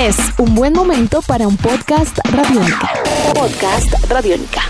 Es un buen momento para un podcast radiónica. Podcast radiónica.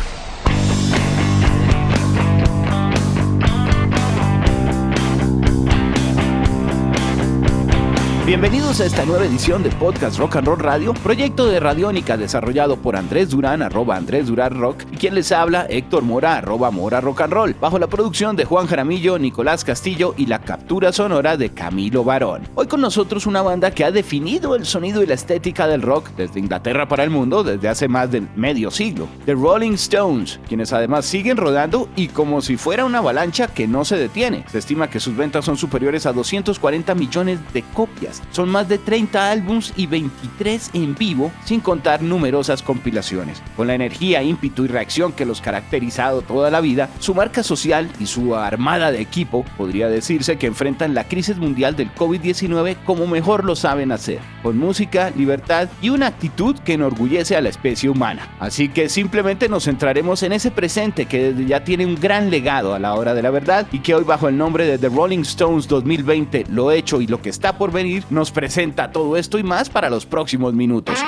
Bienvenidos a esta nueva edición de Podcast Rock and Roll Radio, proyecto de Radiónica desarrollado por Andrés Durán, arroba Andrés Durán Rock, y quien les habla, Héctor Mora, arroba Mora Rock and Roll, bajo la producción de Juan Jaramillo, Nicolás Castillo y la captura sonora de Camilo Barón. Hoy con nosotros una banda que ha definido el sonido y la estética del rock desde Inglaterra para el mundo desde hace más de medio siglo, The Rolling Stones, quienes además siguen rodando y como si fuera una avalancha que no se detiene. Se estima que sus ventas son superiores a 240 millones de copias son más de 30 álbums y 23 en vivo, sin contar numerosas compilaciones. Con la energía, ímpetu y reacción que los caracterizado toda la vida, su marca social y su armada de equipo podría decirse que enfrentan la crisis mundial del COVID-19 como mejor lo saben hacer, con música, libertad y una actitud que enorgullece a la especie humana. Así que simplemente nos centraremos en ese presente que desde ya tiene un gran legado a la hora de la verdad y que hoy bajo el nombre de The Rolling Stones 2020, lo hecho y lo que está por venir, nos presenta todo esto y más para los próximos minutos.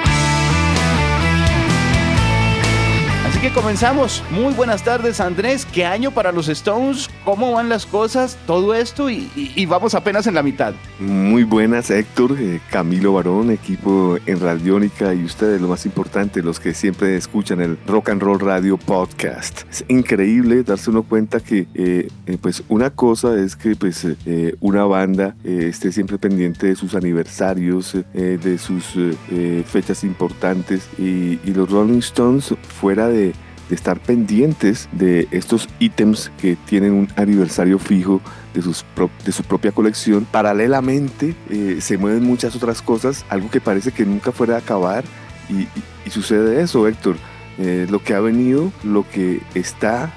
Que comenzamos. Muy buenas tardes, Andrés. ¿Qué año para los Stones? ¿Cómo van las cosas? Todo esto y, vamos apenas en la mitad. Muy buenas, Héctor, eh, Camilo Barón, equipo en Radiónica y ustedes, lo más importante, los que siempre escuchan el Rock and Roll Radio Podcast. Es increíble darse uno cuenta que, eh, eh, pues, una cosa es que, pues, una banda esté siempre pendiente de sus aniversarios, de sus fechas importantes y los Rolling Stones, fuera de estar pendientes de estos ítems que tienen un aniversario fijo de, sus de su propia colección. Paralelamente eh, se mueven muchas otras cosas, algo que parece que nunca fuera a acabar y, sucede eso, Héctor. Eh, lo que ha venido, lo que está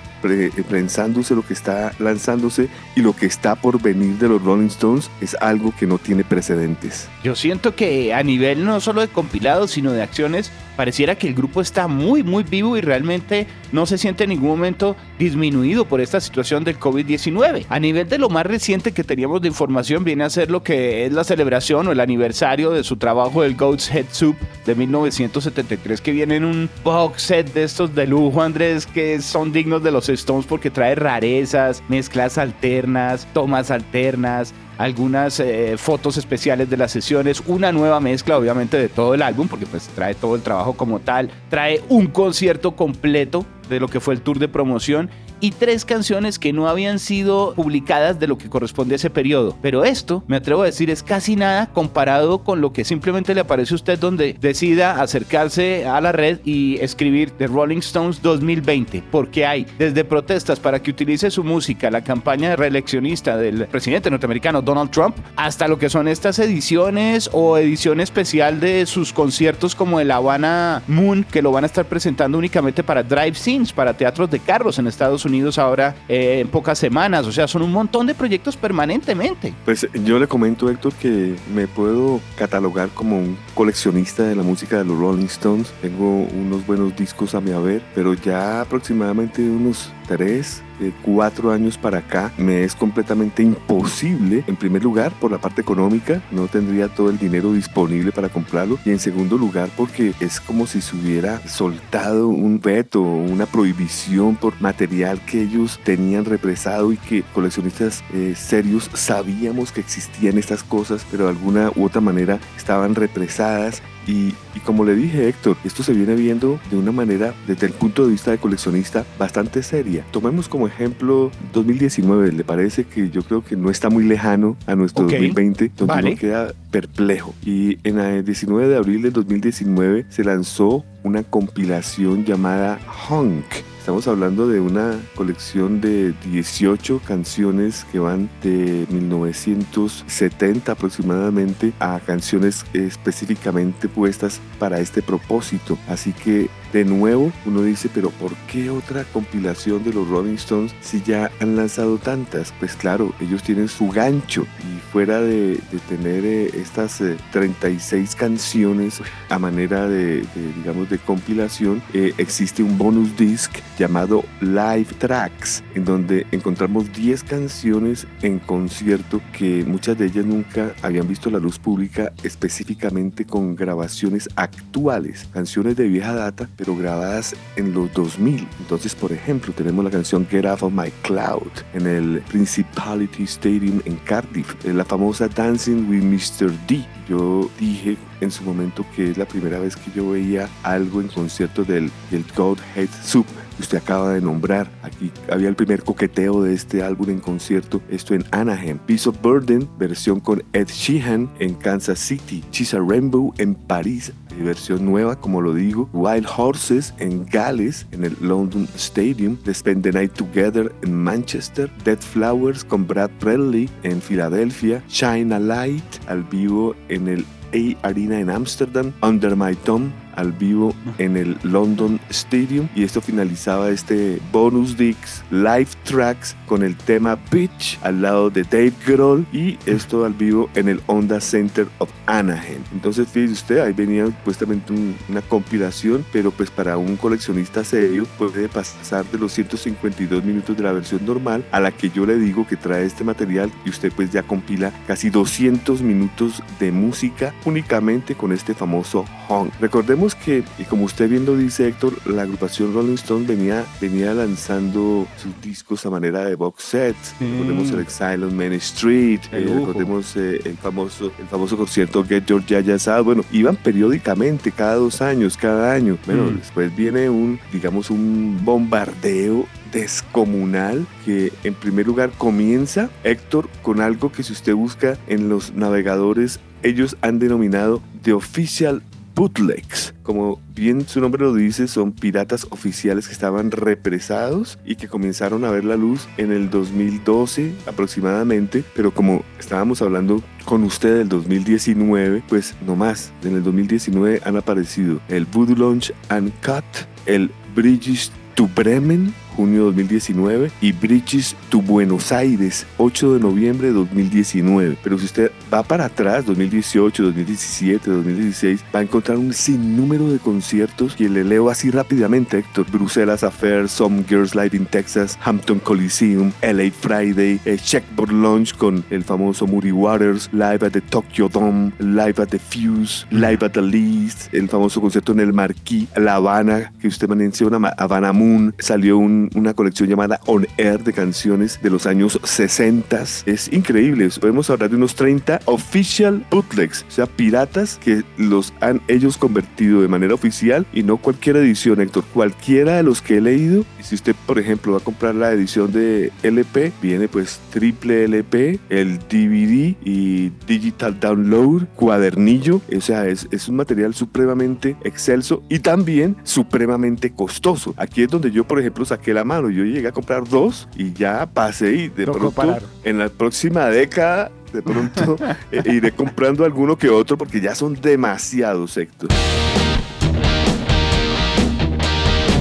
pensándose, lo que está lanzándose y lo que está por venir de los Rolling Stones es algo que no tiene precedentes. Yo siento que a nivel no solo de compilados, sino de acciones, pareciera que el grupo está muy, muy vivo y realmente no se siente en ningún momento disminuido por esta situación del COVID-19. A nivel de lo más reciente que teníamos de información, viene a ser lo que es la celebración o el aniversario de su trabajo del Goat's Head Soup de 1973, que viene en un box set de estos de lujo, Andrés, que son dignos de los Stones porque trae rarezas, mezclas alternas, tomas alternas, algunas eh, fotos especiales de las sesiones, una nueva mezcla obviamente de todo el álbum, porque pues trae todo el trabajo como tal, trae un concierto completo de lo que fue el tour de promoción y tres canciones que no habían sido publicadas de lo que corresponde a ese periodo. Pero esto, me atrevo a decir, es casi nada comparado con lo que simplemente le aparece a usted donde decida acercarse a la red y escribir The Rolling Stones 2020, porque hay desde protestas para que utilice su música, la campaña reeleccionista del presidente norteamericano Donald Trump, hasta lo que son estas ediciones o edición especial de sus conciertos como el Habana Moon, que lo van a estar presentando únicamente para drive para teatros de carros en Estados Unidos ahora eh, en pocas semanas. O sea, son un montón de proyectos permanentemente. Pues yo le comento, Héctor, que me puedo catalogar como un coleccionista de la música de los Rolling Stones. Tengo unos buenos discos a mi haber, pero ya aproximadamente unos tres cuatro años para acá me es completamente imposible, en primer lugar por la parte económica, no tendría todo el dinero disponible para comprarlo y en segundo lugar porque es como si se hubiera soltado un veto, una prohibición por material que ellos tenían represado y que coleccionistas eh, serios sabíamos que existían estas cosas, pero de alguna u otra manera estaban represadas y, como le dije Héctor, esto se viene viendo de una manera, desde el punto de vista de coleccionista, bastante seria. Tomemos como ejemplo 2019, ¿le parece que yo creo que no está muy lejano a nuestro 2020, donde uno queda perplejo? Y en el 19 de abril del 2019 se lanzó una compilación llamada Hunk Estamos hablando de una colección de 18 canciones que van de 1970 aproximadamente a canciones específicamente puestas para este propósito. Así que de nuevo uno dice, pero ¿por qué otra compilación de los Rolling Stones si ya han lanzado tantas? Pues claro, ellos tienen su gancho y fuera de, tener eh, estas 36 eh, canciones a manera de, digamos, de compilación, eh, existe un bonus disc llamado Live Tracks, en donde encontramos 10 canciones en concierto que muchas de ellas nunca habían visto la luz pública, específicamente con grabaciones actuales, canciones de vieja data, pero grabadas en los 2000. Entonces, por ejemplo, tenemos la canción Get Off of My Cloud en el Principality Stadium en Cardiff, la famosa Dancing with Mr. D. Yo dije en su momento que es la primera vez que yo veía algo en concierto del, Godhead Soup que usted acaba de nombrar. Aquí había el primer coqueteo de este álbum en concierto, esto en Anaheim. Piece of Burden, versión con Ed Sheehan en Kansas City. Chisa Rainbow en París, versión nueva, como lo digo. Wild Horses en Gales, en el London Stadium. The Spend the Night Together en Manchester. Dead Flowers con Brad Bradley en Filadelfia. Shine a Light al vivo el A Arena en Amsterdam. Under My Thumb al vivo en el London Stadium y esto finalizaba este bonus discs live tracks con el tema Bitch al lado de Dave Grohl y esto al vivo en el Honda Center of Anaheim. Entonces fíjese usted, ahí venía supuestamente una compilación, pero pues para un coleccionista serio puede pasar de los 152 minutos de la versión normal a la que yo le digo que trae este material y usted pues ya compila casi 200 minutos de música únicamente con este famoso honk. Recordemos que, y como usted viendo dice Héctor, la agrupación Rolling Stone venía, venía lanzando sus discos a manera de box sets. Recordemos el Exile on Main Street, eh, recordemos eh, el, famoso, el famoso concierto Get Your Yaya Out. Bueno, iban periódicamente, cada dos años, cada año. Bueno, mm. después viene un, digamos, un bombardeo descomunal que en primer lugar comienza Héctor con algo que si usted busca en los navegadores ellos han denominado The Official bootlegs. Como bien su nombre lo dice, son piratas oficiales que estaban represados y que comenzaron a ver la luz en el 2012 aproximadamente, pero como estábamos hablando con usted del 2019, pues no más. En el 2019 han aparecido el Voodoo Launch Uncut, el Bridges to Bremen, junio de 2019, y Bridges to Buenos Aires, 8 de noviembre de 2019. Pero si usted va para atrás, 2018, 2017, 2016, va a encontrar un sinnúmero de conciertos y le leo así rápidamente, Héctor. Bruselas Affair, Some Girls Live in Texas, Hampton Coliseum, LA Friday, eh, Checkboard Launch con el famoso Moody Waters, Live at the Tokyo Dome, Live at the Fuse, Live at the Least, el famoso concierto en el Marquis, La Habana, que usted menciona, Habana Moon, salió una colección llamada On Air de canciones de los años 60. Es increíble, podemos hablar de unos 30 official bootlegs, o sea, piratas que los han ellos convertido de manera oficial y no cualquier edición, Héctor, cualquiera de los que he leído. Y si usted, por ejemplo, va a comprar la edición de LP, viene pues triple LP, el DVD y digital download, cuadernillo, o sea, es, es un material supremamente excelso y también supremamente costoso. Aquí es donde yo, por ejemplo, saqué la mano, yo llegué a comprar dos y ya pasé y de pronto en la próxima década de pronto eh, iré comprando alguno que otro porque ya son demasiados, Héctor.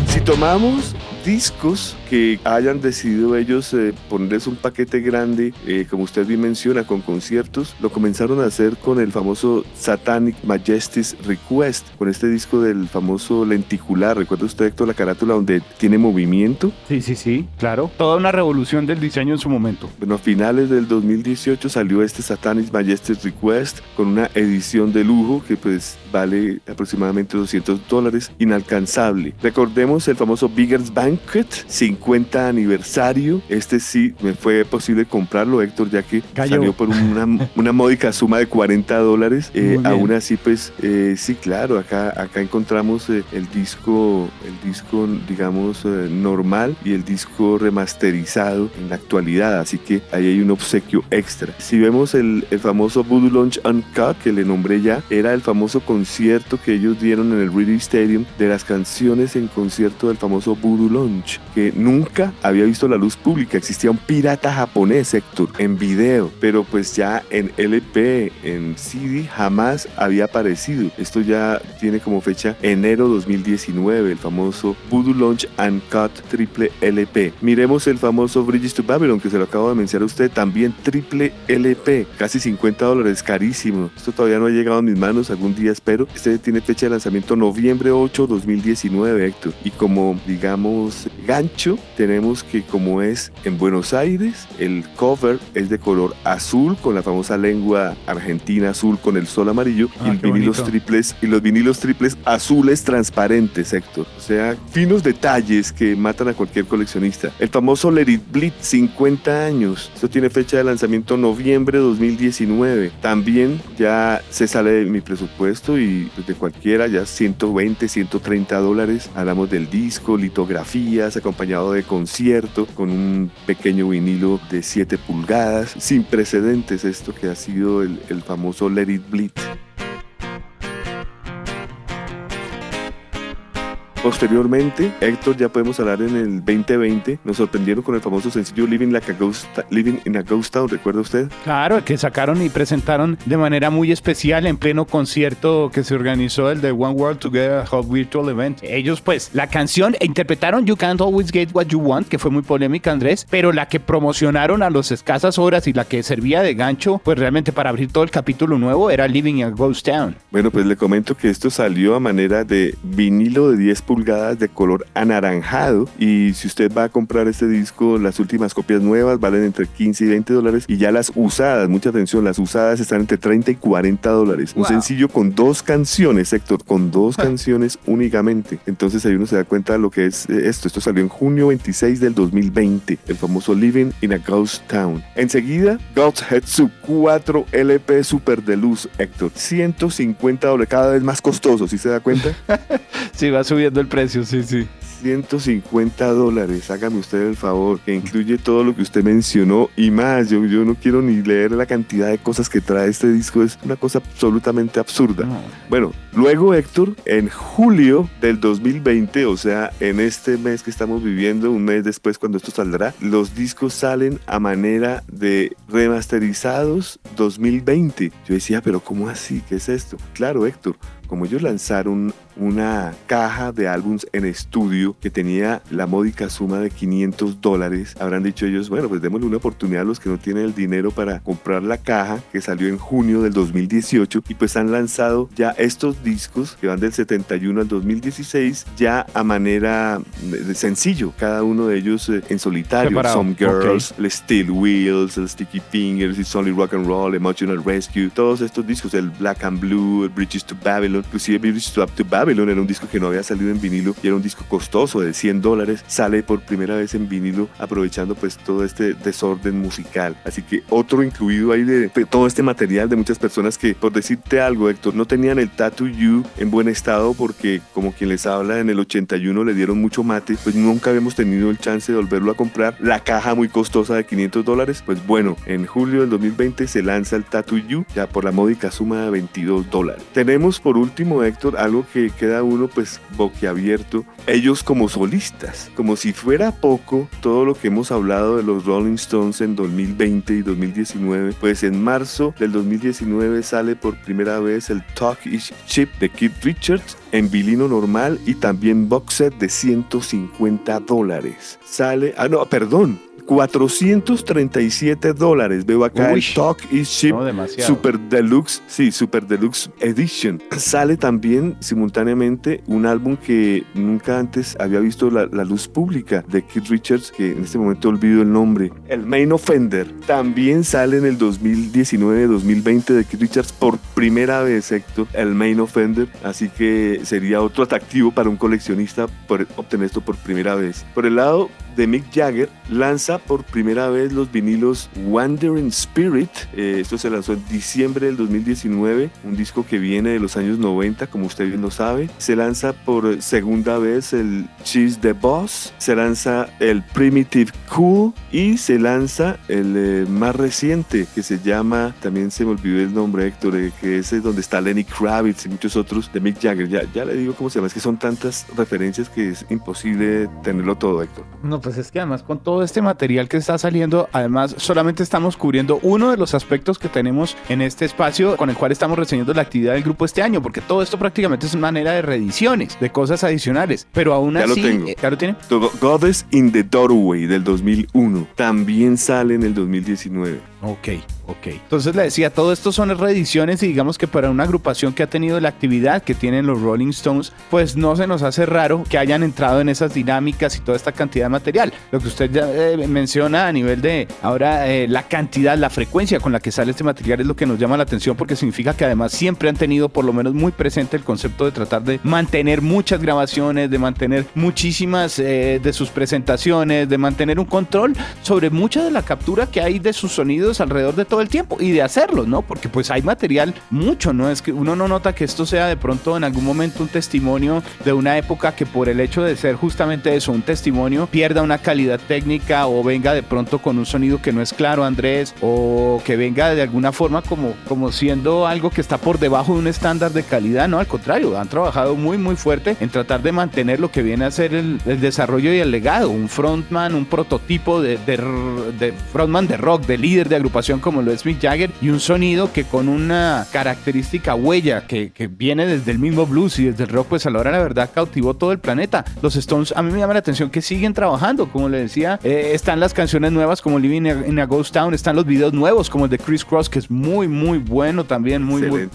Si tomamos discos que hayan decidido ellos eh, ponerles un paquete grande, eh, como usted bien menciona, con conciertos, lo comenzaron a hacer con el famoso Satanic Majesties Request, con este disco del famoso lenticular. ¿Recuerda usted, Héctor, la carátula donde tiene movimiento? Sí, sí, sí, claro. Toda una revolución del diseño en su momento. Bueno, a finales del 2018 salió este Satanic Majesties Request con una edición de lujo que pues vale aproximadamente 200 dólares, inalcanzable. Recordemos el famoso Bigger's Banquet, 50 aniversario. Este sí me fue posible comprarlo, Héctor, ya que salió por una, una, módica suma de 40 dólares. Eh, aún así, pues eh, sí, claro, acá, acá encontramos eh, el disco, el disco, digamos, normal y el disco remasterizado en la actualidad. Así que ahí hay un obsequio extra. Si vemos el, el famoso Voodoo Launch Uncut, que le nombré ya, era el famoso concierto que ellos dieron en el Reading Stadium de las canciones en concierto del famoso Voodoo Launch, que nunca había visto la luz pública. Existía un pirata japonés, Héctor, en video, pero pues ya en LP, en CD, jamás había aparecido. Esto ya tiene como fecha enero 2019, el famoso Voodoo Launch and Cut triple LP. Miremos el famoso Bridges to Babylon, que se lo acabo de mencionar a usted, también triple LP, casi 50 dólares, carísimo. Esto todavía no ha llegado a mis manos, algún día espero. Este tiene fecha de lanzamiento noviembre 8, 2019, Héctor. Y como, digamos, gancho, tenemos que como es en Buenos Aires, el cover es de color azul, con la famosa lengua argentina azul con el sol amarillo, Ah, y, vinilos bonito. triples, y los vinilos triples azules transparentes, Héctor. O sea, finos detalles que matan a cualquier coleccionista. El famoso Let It Bleed, 50 años. Esto tiene fecha de lanzamiento noviembre 2019. También ya se sale de mi presupuesto y pues, de cualquiera, ya 120, 130 dólares. Hablamos del disco, acompañado de concierto, con un pequeño vinilo de 7 pulgadas. Sin precedentes esto que ha sido el, el famoso Let It Bleed. Posteriormente, Héctor, ya podemos hablar en el 2020, nos sorprendieron con el famoso sencillo Living, like a ghost, Living in a Ghost Town, ¿recuerda usted? Claro, que sacaron y presentaron de manera muy especial en pleno concierto que se organizó el de One World Together Hot Virtual Event. Ellos pues la canción interpretaron You Can't Always Get What You Want, que fue muy polémica Andrés, pero la que promocionaron a las escasas horas y la que servía de gancho pues realmente para abrir todo el capítulo nuevo era Living in a Ghost Town. Bueno, pues le comento que esto salió a manera de vinilo de 10 pulgadas de color anaranjado y si usted va a comprar este disco, las últimas copias nuevas valen entre 15 y 20 dólares y ya las usadas, mucha atención, las usadas están entre 30 y 40 dólares. Un Wow. sencillo con dos canciones, Héctor, con dos canciones únicamente. Entonces ahí uno se da cuenta de lo que es eh, esto. Esto salió en junio 26 del 2020, el famoso Living in a Ghost Town. Enseguida, God's Hetsu 4 LP Super Deluxe, Héctor. 150 dólares, cada vez más costoso, ¿sí se da cuenta? Sí, va subiendo el precio, sí, sí. 150 dólares, hágame usted el favor, que incluye todo lo que usted mencionó y más. Yo, yo no quiero ni leer la cantidad de cosas que trae este disco, es una cosa absolutamente absurda. No. Bueno, luego Héctor, en julio del 2020, o sea, en este mes que estamos viviendo, un mes después cuando esto saldrá, los discos salen a manera de remasterizados 2020. Yo decía, pero ¿cómo así? ¿Qué es esto? Claro, Héctor, como ellos lanzaron una caja de álbums en estudio que tenía la módica suma de 500 dólares, habrán dicho ellos, bueno, pues démosle una oportunidad a los que no tienen el dinero para comprar la caja que salió en junio del 2018 y pues han lanzado ya estos discos que van del 71 al 2016 ya a manera de sencillo, cada uno de ellos eh, en solitario, Separado, Some Girls, el Steel Wheels, el Sticky Fingers, It's Only Rock and Roll, Emotional Rescue, todos estos discos, el Black and Blue, el Bridges to Babylon, inclusive Bridges to, Babylon era un disco que no había salido en vinilo y era un disco costoso de 100 dólares, sale por primera vez en vinilo aprovechando pues todo este desorden musical. Así que otro incluido ahí de, de todo este material de muchas personas que, por decirte algo, Héctor, no tenían el Tattoo You en buen estado porque como quien les habla en el 81 le dieron mucho mate, pues nunca habíamos tenido el chance de volverlo a comprar. La caja muy costosa de 500 dólares, pues bueno, en julio del 2020 se lanza el Tattoo You ya por la módica suma de 22 dólares. Tenemos por último, Héctor, algo que queda uno pues boquiabierto. Ellos como solistas, como si fuera poco todo lo que hemos hablado de los Rolling Stones en 2020 y 2019, pues en marzo del 2019 sale por primera vez el Talk Is Chip de Keith Richards en vinilo normal y también box set de 150 dólares. Sale, ah no, perdón, 437 dólares. Veo acá Uy. el Talk Is No, demasiado. Super Deluxe, sí, Super Deluxe Edition. Sale también simultáneamente un álbum que nunca antes había visto la, la luz pública de Keith Richards, que en este momento olvido el nombre. El Main Offender. También sale en el 2019-2020 de Keith Richards por primera vez, Héctor, el Main Offender. Así que sería otro atractivo para un coleccionista por obtener esto por primera vez. Por el lado de Mick Jagger, lanza por primera vez los vinilos Wandering Spirit. Eh, esto se lanzó en diciembre del 2019, un disco que viene de los años 90, como usted bien lo sabe. Se lanza por segunda vez el Cheese the Boss, se lanza el Primitive Cool y se lanza el eh, más reciente que se llama, también se me olvidó el nombre Héctor, eh, que es donde está Lenny Kravitz y muchos otros de Mick Jagger. Ya, ya le digo cómo se llama, es que son tantas referencias que es imposible tenerlo todo Héctor. No, pues es que además con todo este material que está saliendo, además solamente estamos cubriendo uno de los aspectos que tenemos en este espacio con el cual estamos reseñando la actividad del grupo este año, porque todo esto prácticamente es una manera de reediciones, de cosas adicionales, pero aún Ya lo así, tengo. eh, ¿ya lo tiene? Goddess in the Doorway del 2001 también sale en el 2019. Ok, ok. Entonces le decía, todo esto son reediciones y digamos que para una agrupación que ha tenido la actividad que tienen los Rolling Stones, pues no se nos hace raro que hayan entrado en esas dinámicas y toda esta cantidad de material. Lo que usted ya eh, menciona a nivel de ahora eh, la cantidad, la frecuencia con la que sale este material es lo que nos llama la atención porque significa que además siempre han tenido por lo menos muy presente el concepto de tratar de mantener muchas grabaciones, de mantener muchísimas eh, de sus presentaciones, de mantener un control sobre mucha de la captura que hay de sus sonidos alrededor de todo el tiempo y de hacerlos, ¿no? Porque pues hay material mucho, ¿no? Es que uno no nota que esto sea de pronto en algún momento un testimonio de una época que por el hecho de ser justamente eso, un testimonio, pierda una calidad técnica o venga de pronto con un sonido que no es claro, Andrés, o que venga de alguna forma como, como siendo algo que está por debajo de un estándar de calidad, no, al contrario, han trabajado muy, muy fuerte en tratar de mantener lo que viene a ser el, desarrollo y el legado, un frontman, un prototipo de, de, de frontman de rock, de líder de agrupación como lo es Mick Jagger, y un sonido que con una característica huella que, que viene desde el mismo blues y desde el rock, pues a la hora de la verdad cautivó todo el planeta. Los Stones, a mí me llama la atención que siguen trabajando, como le decía, eh, están las canciones nuevas como Living in a, Ghost Town, están los videos nuevos como el de Chris Cross, que es muy, muy bueno también, muy,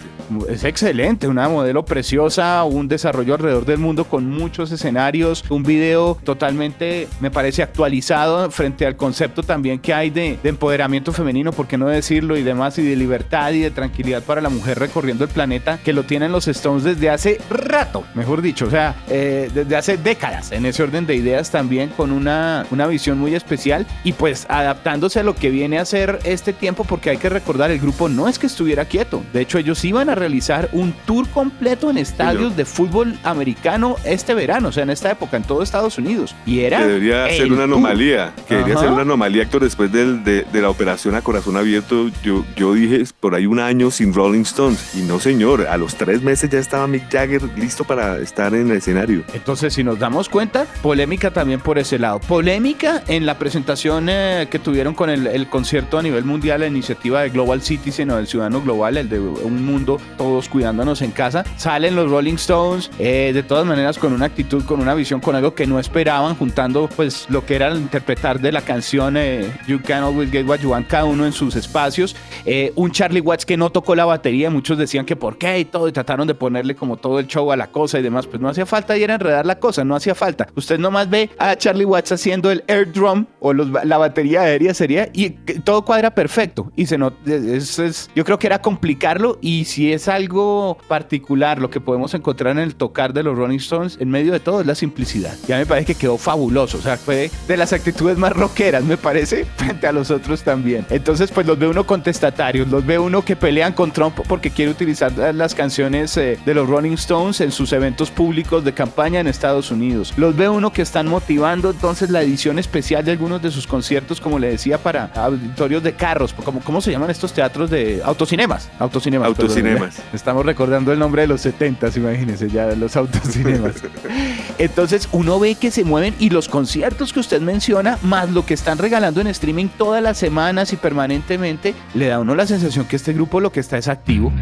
es excelente, una modelo preciosa, un desarrollo alrededor del mundo con muchos escenarios, un video totalmente, me parece, actualizado frente al concepto también que hay de, de empoderamiento femenino, por qué no decirlo, y demás, y de libertad y de tranquilidad para la mujer recorriendo el planeta, que lo tienen los Stones desde hace rato, mejor dicho, o sea, eh, desde hace décadas, en ese orden de ideas también, con una, una visión muy especial, y pues adaptándose a lo que viene a ser este tiempo, porque hay que recordar, el grupo no es que estuviera quieto, de hecho ellos iban a realizar un tour completo en estadios de fútbol americano este verano, o sea, en esta época, en todo Estados Unidos. Y era. Que debería ser una anomalía, que debería ser una anomalía, Héctor, después del- de, de la operación a corazón abierto, yo, yo dije por ahí un año sin Rolling Stones, y no señor, a los tres meses ya estaba Mick Jagger listo para estar en el escenario. Entonces, si nos damos cuenta, polémica también por ese lado. Polémica en la presentación eh, que tuvieron con el, concierto a nivel mundial, la iniciativa de Global Citizen o del Ciudadano Global, el de un mundo, todos cuidándonos en casa. Salen los Rolling Stones, eh, de todas maneras, con una actitud, con una visión, con algo que no esperaban, juntando pues lo que era interpretar de la canción eh, You Can Always Get What You Want, cada uno en sus espacios. Eh, un Charlie Watts que no tocó la batería, muchos decían que por qué y todo, y trataron de ponerle como todo el show a la cosa y demás, pues no hacía falta y era enredar la cosa, no hacía falta. Usted nomás ve a Charlie Watts haciendo el air drum o los- la batería aérea sería y todo cuadra perfecto y se not- es, es- yo creo que era complicarlo y si es algo particular lo que podemos encontrar en el tocar de los Rolling Stones en medio de todo es la simplicidad. Ya me parece que quedó fabuloso, o sea, fue de las actitudes más rockeras, me parece, frente a los otros también. Entonces, pues los ve uno contestatarios, los ve uno que pelean con Trump porque quiere utilizar las canciones eh, de los Rolling Stones en sus eventos públicos de campaña en Estados Unidos. Los ve uno que están motivando entonces la edición especial de algunos de sus conciertos, como le decía, para auditorios de carros, como, ¿cómo se llaman estos teatros de autocinemas? Autocinemas. perdón. Autocinemas. Estamos recordando el nombre de los 70, imagínense, ya los autocinemas. Entonces uno ve que se mueven y los conciertos que usted menciona, más lo que están regalando en streaming todas las semanas y permanentemente, le da a uno la sensación que este grupo lo que está es activo.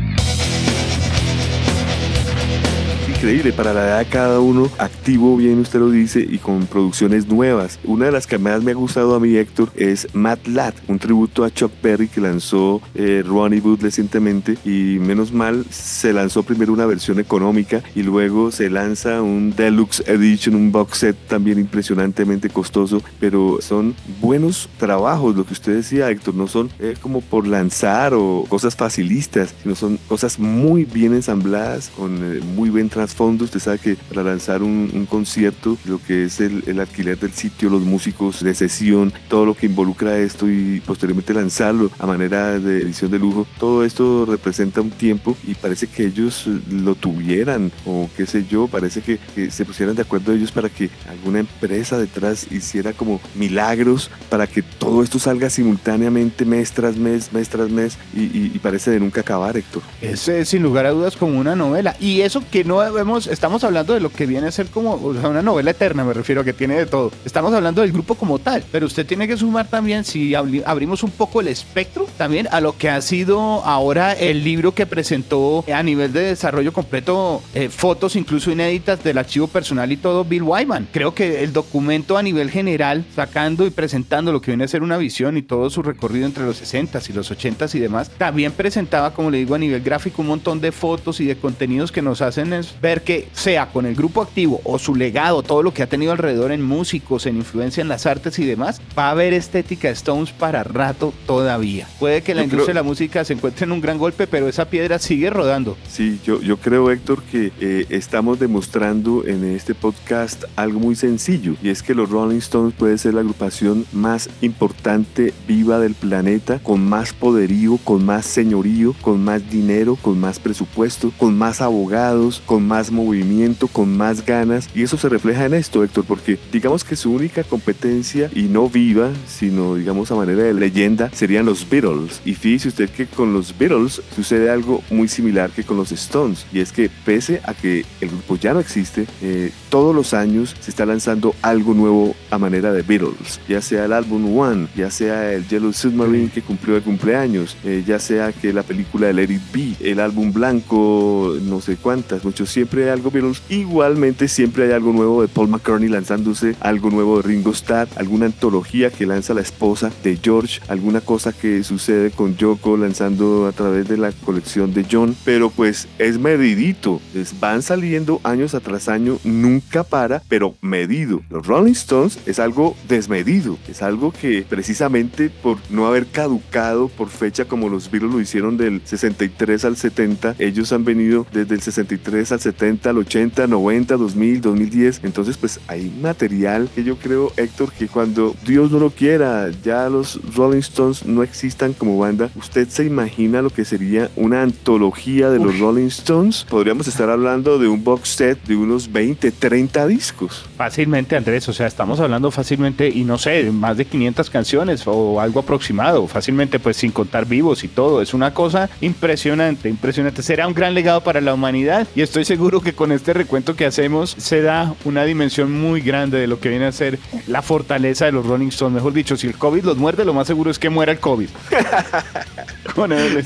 Increíble, para la edad de cada uno, activo, bien usted lo dice, y con producciones nuevas. Una de las que más me ha gustado a mí, Héctor, es Mad Lad, un tributo a Chuck Berry que lanzó eh, Ronnie Wood recientemente. Y menos mal, se lanzó primero una versión económica y luego se lanza un Deluxe Edition, un box set también impresionantemente costoso. Pero son buenos trabajos, lo que usted decía, Héctor, no son eh, como por lanzar o cosas facilistas, sino son cosas muy bien ensambladas, con eh, muy buen trasfondo más fondos. Usted sabe que para lanzar un, concierto, lo que es el, el, alquiler del sitio, los músicos de sesión, todo lo que involucra esto y posteriormente lanzarlo a manera de edición de lujo, todo esto representa un tiempo y parece que ellos lo tuvieran o qué sé yo, parece que, se pusieran de acuerdo ellos para que alguna empresa detrás hiciera como milagros para que todo esto salga simultáneamente mes tras mes, mes tras mes y, parece de nunca acabar, Héctor. Es sin lugar a dudas como una novela y eso que no vemos, estamos hablando de lo que viene a ser como una novela eterna, me refiero a que tiene de todo. Estamos hablando del grupo como tal, pero usted tiene que sumar también, si abrimos un poco el espectro, también a lo que ha sido ahora el libro que presentó a nivel de desarrollo completo, eh, fotos incluso inéditas del archivo personal y todo, Bill Wyman. Creo que el documento a nivel general, sacando y presentando lo que viene a ser una visión y todo su recorrido entre los 60s y los 80s y demás, también presentaba, como le digo, a nivel gráfico un montón de fotos y de contenidos que nos hacen ver que sea con el grupo activo o su legado, todo lo que ha tenido alrededor en músicos, en influencia en las artes y demás, va a haber estética Stones para rato todavía. Puede que la industria de la música se encuentren un gran golpe, pero esa piedra sigue rodando. Sí, yo, yo creo, Héctor, que eh, estamos demostrando en este podcast algo muy sencillo, y es que los Rolling Stones puede ser la agrupación más importante viva del planeta, con más poderío, con más señorío, con más dinero, con más presupuesto, con más abogados, con más movimiento, con más ganas, y eso se refleja en esto, Héctor, porque digamos que su única competencia, y no viva, sino digamos a manera de leyenda, serían los Beatles. Y fíjese usted que con los Beatles sucede algo muy similar que con los Stones, y es que pese a que el grupo ya no existe, eh, todos los años se está lanzando algo nuevo a manera de Beatles, ya sea el álbum One, ya sea el Yellow Submarine que cumplió el cumpleaños, eh, ya sea que la película de Let It Be, el álbum blanco, no sé cuántas, muchos, siempre hay algo Beatles. Igualmente siempre hay algo nuevo de Paul McCartney lanzándose, algo nuevo de Ringo Starr, alguna antología que lanza la esposa de George, alguna cosa que sucede con Yoko lanzando a través de la colección de John, pero pues es medidito, van saliendo años tras año, nunca para, pero medido. Los Rolling Stones es algo desmedido, es algo que precisamente por no haber caducado por fecha como los Beatles lo hicieron del 63 al 70, ellos han venido desde el 63 al 70, al 80, 90, 2000, 2010, entonces pues hay material que yo creo, Héctor, que cuando Dios no lo quiera, ya los Rolling Stones no existan como banda, usted se imagina lo que sería una antología de los Rolling Stones, podríamos estar hablando de un box set de unos 20, 30 discos. Fácilmente, Andrés, o sea, estamos hablando fácilmente, y no sé, más de 500 canciones o algo aproximado, fácilmente, pues sin contar vivos y todo. Es una cosa impresionante, impresionante. Será un gran legado para la humanidad y estoy seguro que con este recuento que hacemos se da una dimensión muy grande de lo que viene a ser la fortaleza de los Rolling Stones. Mejor dicho, si el COVID los muerde, lo más seguro es que muera el COVID.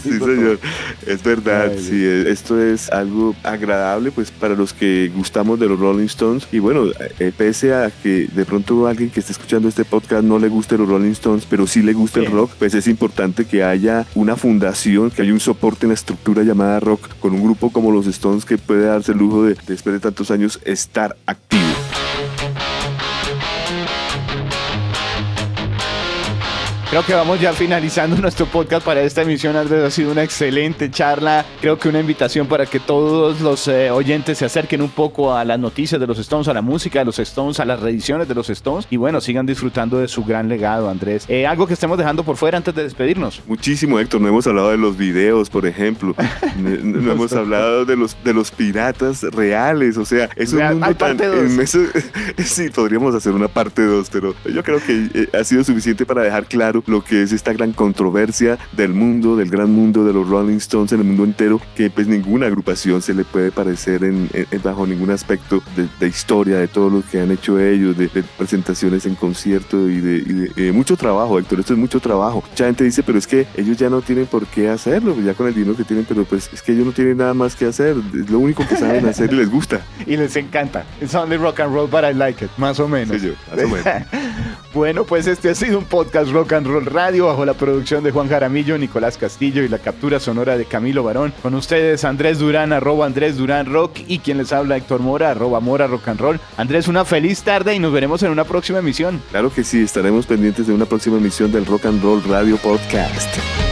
sí, señor. Es verdad. sí, esto es algo agradable pues para los que gustamos de los Rolling Stones. Y bueno, eh, pese a que de pronto alguien que esté escuchando este podcast no le guste los Rolling Stones, pero sí le gusta el rock, pues es importante que haya una fundación, que haya un soporte en la estructura llamada rock con un grupo como los Stones que puede darse el lujo de, después de tantos años, estar activo. Creo que vamos ya finalizando nuestro podcast para esta emisión. Andrés, ha sido una excelente charla. Creo que una invitación para que todos los eh, oyentes se acerquen un poco a las noticias de los Stones, a la música de los Stones, a las reediciones de los Stones y bueno, sigan disfrutando de su gran legado, Andrés. Eh, algo que estemos dejando por fuera antes de despedirnos. Muchísimo, Héctor. No hemos hablado de los videos, por ejemplo. no, hemos hablado de los, de los piratas reales. O sea, es un mundo tan... sí, podríamos hacer una parte 2, pero yo creo que eh, ha sido suficiente para dejar claro lo que es esta gran controversia del mundo, del gran mundo de los Rolling Stones en el mundo entero, que pues ninguna agrupación se le puede parecer en, bajo ningún aspecto de, historia, de todo lo que han hecho ellos, de, presentaciones en concierto y de, mucho trabajo, Héctor, esto es mucho trabajo. Mucha gente dice, pero es que ellos ya no tienen por qué hacerlo, ya con el dinero que tienen, pero pues es que ellos no tienen nada más que hacer, es lo único que saben hacer y les gusta. y les encanta. It's only rock and roll, but I like it, más o menos. Sí, yo, más o menos. bueno, pues este ha sido un podcast rock and Radio bajo la producción de Juan Jaramillo, Nicolás Castillo y la captura sonora de Camilo Barón. Con ustedes Andrés Durán, arroba Andrés Durán Rock y quien les habla Héctor Mora, arroba Mora Rock and Roll. Andrés, una feliz tarde y nos veremos en una próxima emisión. Claro que sí, estaremos pendientes de una próxima emisión del Rock and Roll Radio Podcast.